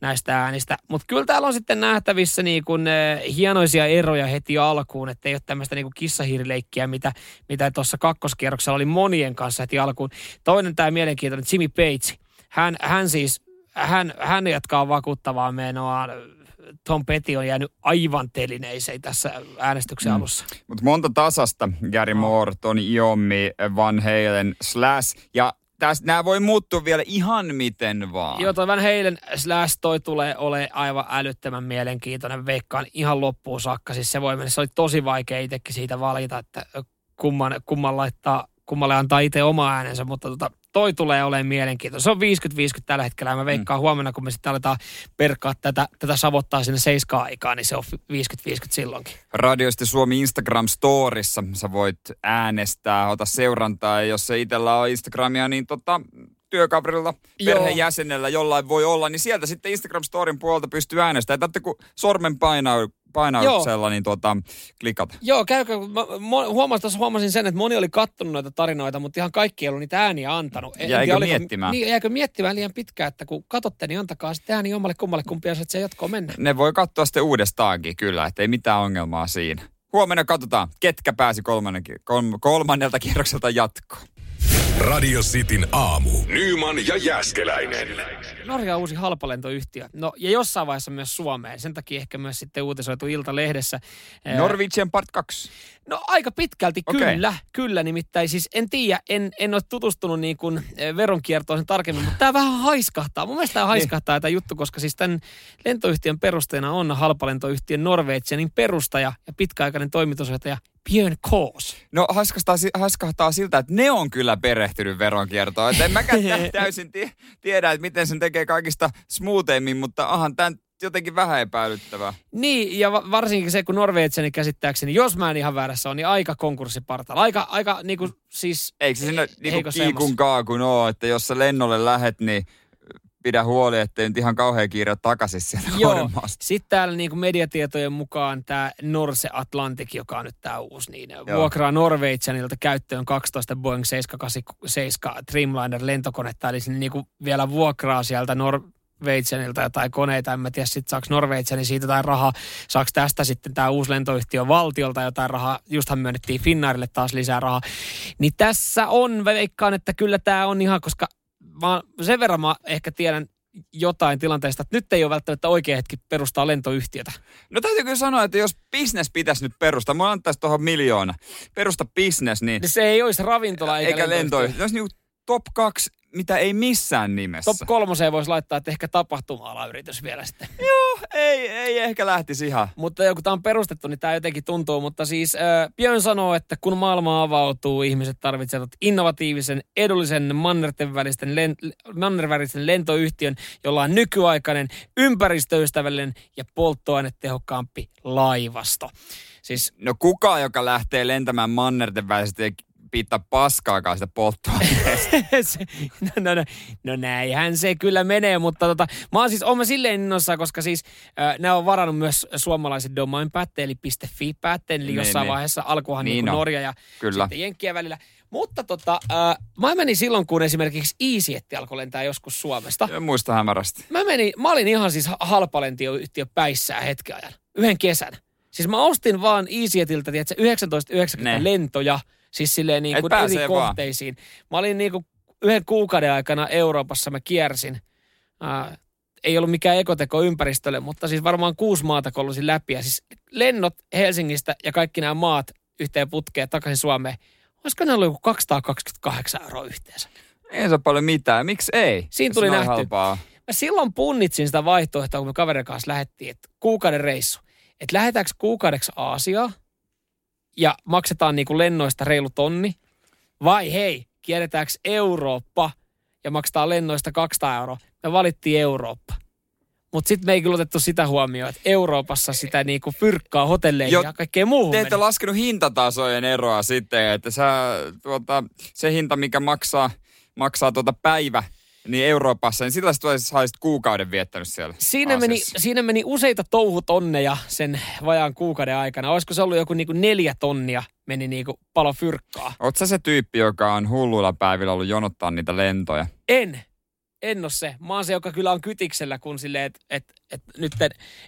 Näistä äänistä. Mutta kyllä täällä on sitten nähtävissä niin kuin, eh, hienoisia eroja heti alkuun, että ei ole tämmöistä niin kissahiirileikkiä, mitä, mitä tuossa kakkoskierroksella oli monien kanssa heti alkuun. Toinen tämä mielenkiintoinen Jimmy Page. Hän, hän siis, hän, hän jatkaa vakuuttavaa menoa. Tom Petty on jäänyt aivan telineiseen tässä äänestyksen mm. alussa. Mutta monta tasasta, Gary Moore, Tony Iommi, Van Halen, Slash ja tästä, nämä voi muuttua vielä ihan miten vaan. Joo, toi Van Halen slash toi tulee ole aivan älyttömän mielenkiintoinen. Veikkaan ihan loppuun saakka. Siis se voi mennä, se oli tosi vaikea itsekin siitä valita, että kumman, kumman laittaa, kummalle antaa itse oma äänensä, mutta tota, toi tulee olemaan mielenkiintoinen. Se on 50-50 tällä hetkellä. Mä veikkaan mm. huomenna, kun me sitten aletaan perkkaa tätä, tätä savottaa sinne seiskaan aikaan, niin se on 50-50 silloinkin. Radioisti Suomi Instagram-storissa sä voit äänestää, ota seurantaa. Ja jos se itsellä on Instagramia, niin tota, työkaverilla, perheenjäsenellä jollain voi olla, niin sieltä sitten Instagram-storin puolelta pystyy äänestämään. Tätä kun sormen painaa, painauksella, niin tuota, klikat. Joo, käykö, mä, huomasin, huomasin sen, että moni oli kattonut noita tarinoita, mutta ihan kaikki ei ollut niitä ääniä antanut. Jäikö oliko, miettimään? Niin, jäikö miettimään liian pitkään, että kun katsotte, niin antakaa sitten ääni omalle kummalle kumpi, että se jatkoon mennä. Ne voi katsoa sitten uudestaankin kyllä, että ei mitään ongelmaa siinä. Huomenna katsotaan, ketkä pääsi kolmannelta kierrokselta jatkoon. Radio Cityn aamu. Nyman ja Jäskeläinen. Norja on uusi halpalentoyhtiö. No ja jossain vaiheessa myös Suomeen. Sen takia ehkä myös sitten uutisoitu Ilta-lehdessä. Norwegian part 2. No aika pitkälti okay. kyllä, kyllä nimittäin. Siis en tiedä, en, en ole tutustunut niin kuin veronkiertoon sen tarkemmin, mutta tämä vähän haiskahtaa. Mun mielestä tämä niin. haiskahtaa tämä juttu, koska siis tämän lentoyhtiön perusteena on halpalentoyhtiön Norwegianin perustaja ja pitkäaikainen toimitusjohtaja Björn Koos. No haiskahtaa, haiskahtaa siltä, että ne on kyllä perehtynyt veronkiertoon. Et en mäkään <laughs> täysin tiedä, että miten sen tekee kaikista smoothemmin, mutta ahan tämän jotenkin vähän epäilyttävää. Niin, ja varsinkin se, kun Norvegianin käsittääkseni, jos mä en ihan väärässä on, niin aika konkurssipartalla. Aika, aika niin kuin siis... Eikö se siinä niin kuin kiikun kaakun ole, että jos sä lennolle lähet, niin pidä huoli, ettei nyt ihan kauhean kiire takaisin sieltä <laughs> Joo. Sitten täällä niin kuin mediatietojen mukaan tämä Norse Atlantic, joka on nyt tämä uusi, niin Joo. vuokraa Norwegianilta käyttöön 12 Boeing 787 Dreamliner lentokonetta, eli niin kuin vielä vuokraa sieltä Nor- Norwegianilta jotain koneita, en mä tiedä sitten saako Norwegian siitä jotain rahaa, saako tästä sitten tämä uusi lentoyhtiö valtiolta jotain rahaa, justhan myönnettiin Finnairille taas lisää rahaa. Niin tässä on, veikkaan, että kyllä tämä on ihan, koska mä, sen verran mä ehkä tiedän jotain tilanteesta, että nyt ei ole välttämättä oikea hetki perustaa lentoyhtiötä. No täytyy kyllä sanoa, että jos business pitäisi nyt perustaa, mä antaisi tuohon miljoona, perusta business, niin... niin se ei olisi ravintola eikä, eikä lentoyhtiö. lentoyhtiö. Olisi niin top kaksi mitä ei missään nimessä. Top kolmoseen voisi laittaa, että ehkä tapahtuma-alayritys vielä sitten. <laughs> Joo, ei, ei ehkä lähtisi ihan. Mutta kun tämä on perustettu, niin tämä jotenkin tuntuu. Mutta siis äh, Björn sanoo, että kun maailma avautuu, ihmiset tarvitsevat innovatiivisen, edullisen mannerten välisten, len, mannervälisen lentoyhtiön, jolla on nykyaikainen, ympäristöystävällinen ja polttoainetehokkaampi laivasto. Siis, no kuka, joka lähtee lentämään mannerten välisesti piittaa paskaakaan sitä polttoaineesta. <laughs> no, no, no, no, näinhän se kyllä menee, mutta tota, mä oon siis, oon mä silleen innossa, koska siis äh, nämä on varannut myös suomalaiset domain päätteen, eli .fi päätteen, eli niin, jossain niin. vaiheessa alkuhan niin, niin no. Norja ja kyllä. sitten Jenkkiä välillä. Mutta tota, äh, mä menin silloin, kun esimerkiksi EasyJet alkoi lentää joskus Suomesta. En muista hämärästi. Mä, menin, mä olin ihan siis halpalentioyhtiö päissään hetken ajan, yhden kesän. Siis mä ostin vaan EasyJetiltä, tiedätkö, 1990 ne. lentoja – Siis silleen niin kuin eri vaan. kohteisiin. Mä olin niin kuin yhden kuukauden aikana Euroopassa, mä kiersin. Äh, ei ollut mikään ekoteko ympäristölle, mutta siis varmaan kuusi maata kolusin läpi. Ja siis lennot Helsingistä ja kaikki nämä maat yhteen putkeen takaisin Suomeen. Olisiko ne ollut joku 228 euroa yhteensä? Ei se ole paljon mitään. Miksi ei? Siinä tuli nähty. Halpaa. Mä silloin punnitsin sitä vaihtoehtoa, kun me kaverin kanssa lähdettiin, että kuukauden reissu. Että lähdetäänkö kuukaudeksi Aasiaan – ja maksetaan niin kuin lennoista reilu tonni. Vai hei, kierretäänkö Eurooppa ja maksetaan lennoista 200 euroa. Me valittiin Eurooppa. Mutta sitten me ei kyllä otettu sitä huomioon, että Euroopassa sitä niinku fyrkkaa hotelleihin jo, ja kaikkea muuhun. Te ette laskenut hintatasojen eroa sitten, että sä, tuota, se hinta, mikä maksaa, maksaa tuota päivä niin Euroopassa, niin sillä sä olisit kuukauden viettänyt siellä siinä meni, siinä meni useita touhutonneja sen vajaan kuukauden aikana. Olisiko se ollut joku niinku neljä tonnia meni niinku palo fyrkkaa? Oletko se tyyppi, joka on hulluilla päivillä ollut jonottaa niitä lentoja? En. en ole se. Mä oon se, joka kyllä on kytiksellä, kun silleen, että et, et, nyt,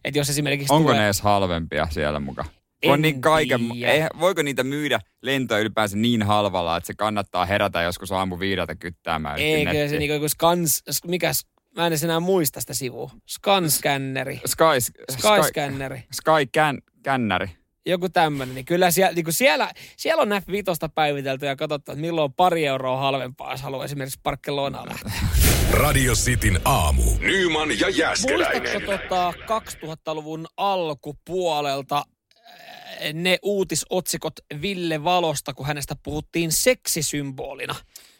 että jos esimerkiksi Onko tulee... ne edes halvempia siellä mukaan? En on niin kaiken, ei, voiko niitä myydä lentoja ylipäänsä niin halvalla, että se kannattaa herätä joskus aamu viideltä kyttäämään Eikö se niinku joku skans, mikäs, mä en enää muista sitä sivua. Scan-scanneri. Sky, Sky-scanneri. Sky kän, kännäri. Joku tämmöinen. Niin kyllä siellä, niin siellä, siellä on F5 päivitelty ja katsottu, että milloin on pari euroa halvempaa, jos haluaa esimerkiksi Barcelonaan lähteä. Radio Cityn aamu. Nyman ja Muistatko Jäskeläinen. tota 2000-luvun alkupuolelta ne uutisotsikot Ville Valosta, kun hänestä puhuttiin seksisymbolina?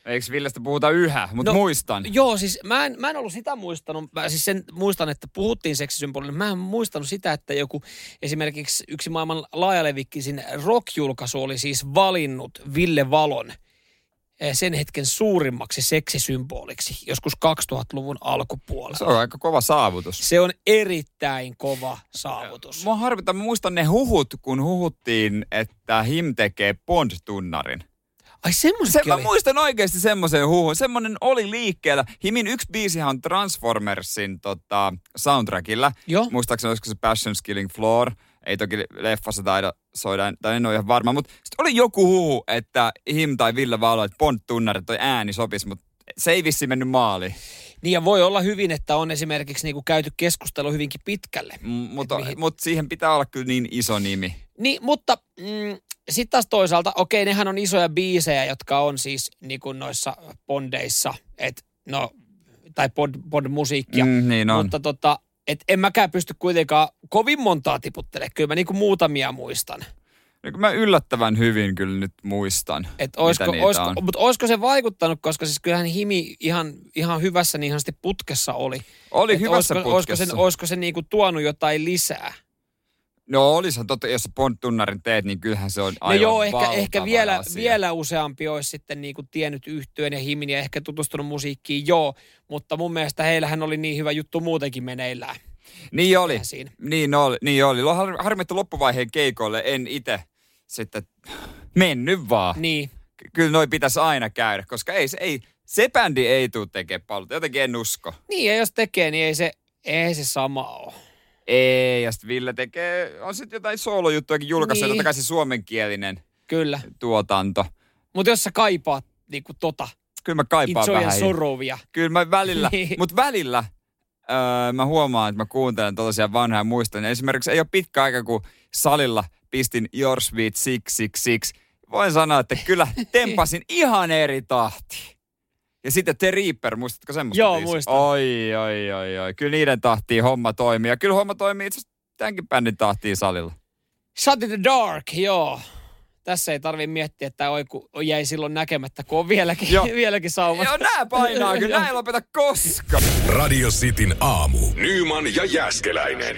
Eikö Villestä puhuta yhä, mutta No, muistan. Joo, siis mä en, mä en ollut sitä muistanut. Mä siis sen muistan, että puhuttiin seksisymbolina. Mä en muistanut sitä, että joku esimerkiksi yksi maailman laajalevikkisin rock-julkaisu oli siis valinnut Ville Valon sen hetken suurimmaksi seksisymboliksi joskus 2000-luvun alkupuolella. Se on aika kova saavutus. Se on erittäin kova saavutus. Mua harvittaa, mä muistan ne huhut, kun huhuttiin, että Him tekee Bond-tunnarin. Ai Se, semmoisetkin mä oli. muistan oikeasti semmoisen huhun. Semmoinen oli liikkeellä. Himin yksi biisihän on Transformersin tota, soundtrackilla. Joo. Muistaakseni olisiko se Passion Killing Floor. Ei toki leffassa taida soida, tai en ole ihan varma. Mutta sitten oli joku huhu, että Him tai Ville Valo, että Bond-tunnarit toi ääni sopisi, mutta se ei vissi mennyt maaliin. Niin ja voi olla hyvin, että on esimerkiksi niinku käyty keskustelu hyvinkin pitkälle. Mutta mihin- mut siihen pitää olla kyllä niin iso nimi. Niin, mutta mm, sitten taas toisaalta, okei, nehän on isoja biisejä, jotka on siis niin kuin noissa bondeissa, et, no, tai pod, pod-musiikkia. Mm, niin on. Mutta tota, et en mäkään pysty kuitenkaan kovin montaa tiputtelemaan. Kyllä mä niin kuin muutamia muistan. Kuin mä yllättävän hyvin kyllä nyt muistan, Et oisko, oisko, on. mutta olisiko se vaikuttanut, koska siis kyllähän Himi ihan, ihan hyvässä niin ihanasti putkessa oli. Oli Et hyvässä oisko, putkessa. Olisiko se, olisiko se niin kuin tuonut jotain lisää? No olisihan totta, jos Bond-tunnarin teet, niin kyllähän se on No aivan joo, ehkä, ehkä vielä, asia. vielä useampi olisi sitten niin kuin tiennyt yhtyön ja himin ja ehkä tutustunut musiikkiin, joo. Mutta mun mielestä heillähän oli niin hyvä juttu muutenkin meneillään. Niin oli, Siinä. niin oli, niin oli. Har- Harmi, että loppuvaiheen keikoille en itse sitten mennyt vaan. Niin. Ky- Kyllä noi pitäisi aina käydä, koska ei, se- ei, se bändi ei tule tekemään paljon. Jotenkin en usko. Niin, ja jos tekee, niin ei se, ei se sama ole. Ei, ja sitten Ville tekee, on sitten jotain soolojuttujakin julkaissut, Niin. totta kai se suomenkielinen Kyllä. tuotanto. Mutta jos sä kaipaat niin kuin tota, Kyllä mä kaipaan Itsojen vähän. sorovia. Kyllä mä välillä, Niin. mutta välillä öö, mä huomaan, että mä kuuntelen tällaisia vanhoja muistoja. Esimerkiksi ei ole pitkä aika, kun salilla pistin Your Sweet 666. Voin sanoa, että kyllä <laughs> tempasin ihan eri tahti. Ja sitten The Reaper, muistatko semmoista? Joo, biisiä? muistan. Oi, oi, oi, oi. Kyllä niiden tahtiin homma toimii. Ja kyllä homma toimii itse asiassa tämänkin bändin tahtiin salilla. Shut in the dark, joo. Tässä ei tarvi miettiä, että oi, kun jäi silloin näkemättä, kun on vieläkin, Joo. vieläkin saumat. Joo, nää painaa kyllä. <laughs> Nää ei lopeta koskaan. Radio Cityn aamu. Nyman ja Jäskeläinen.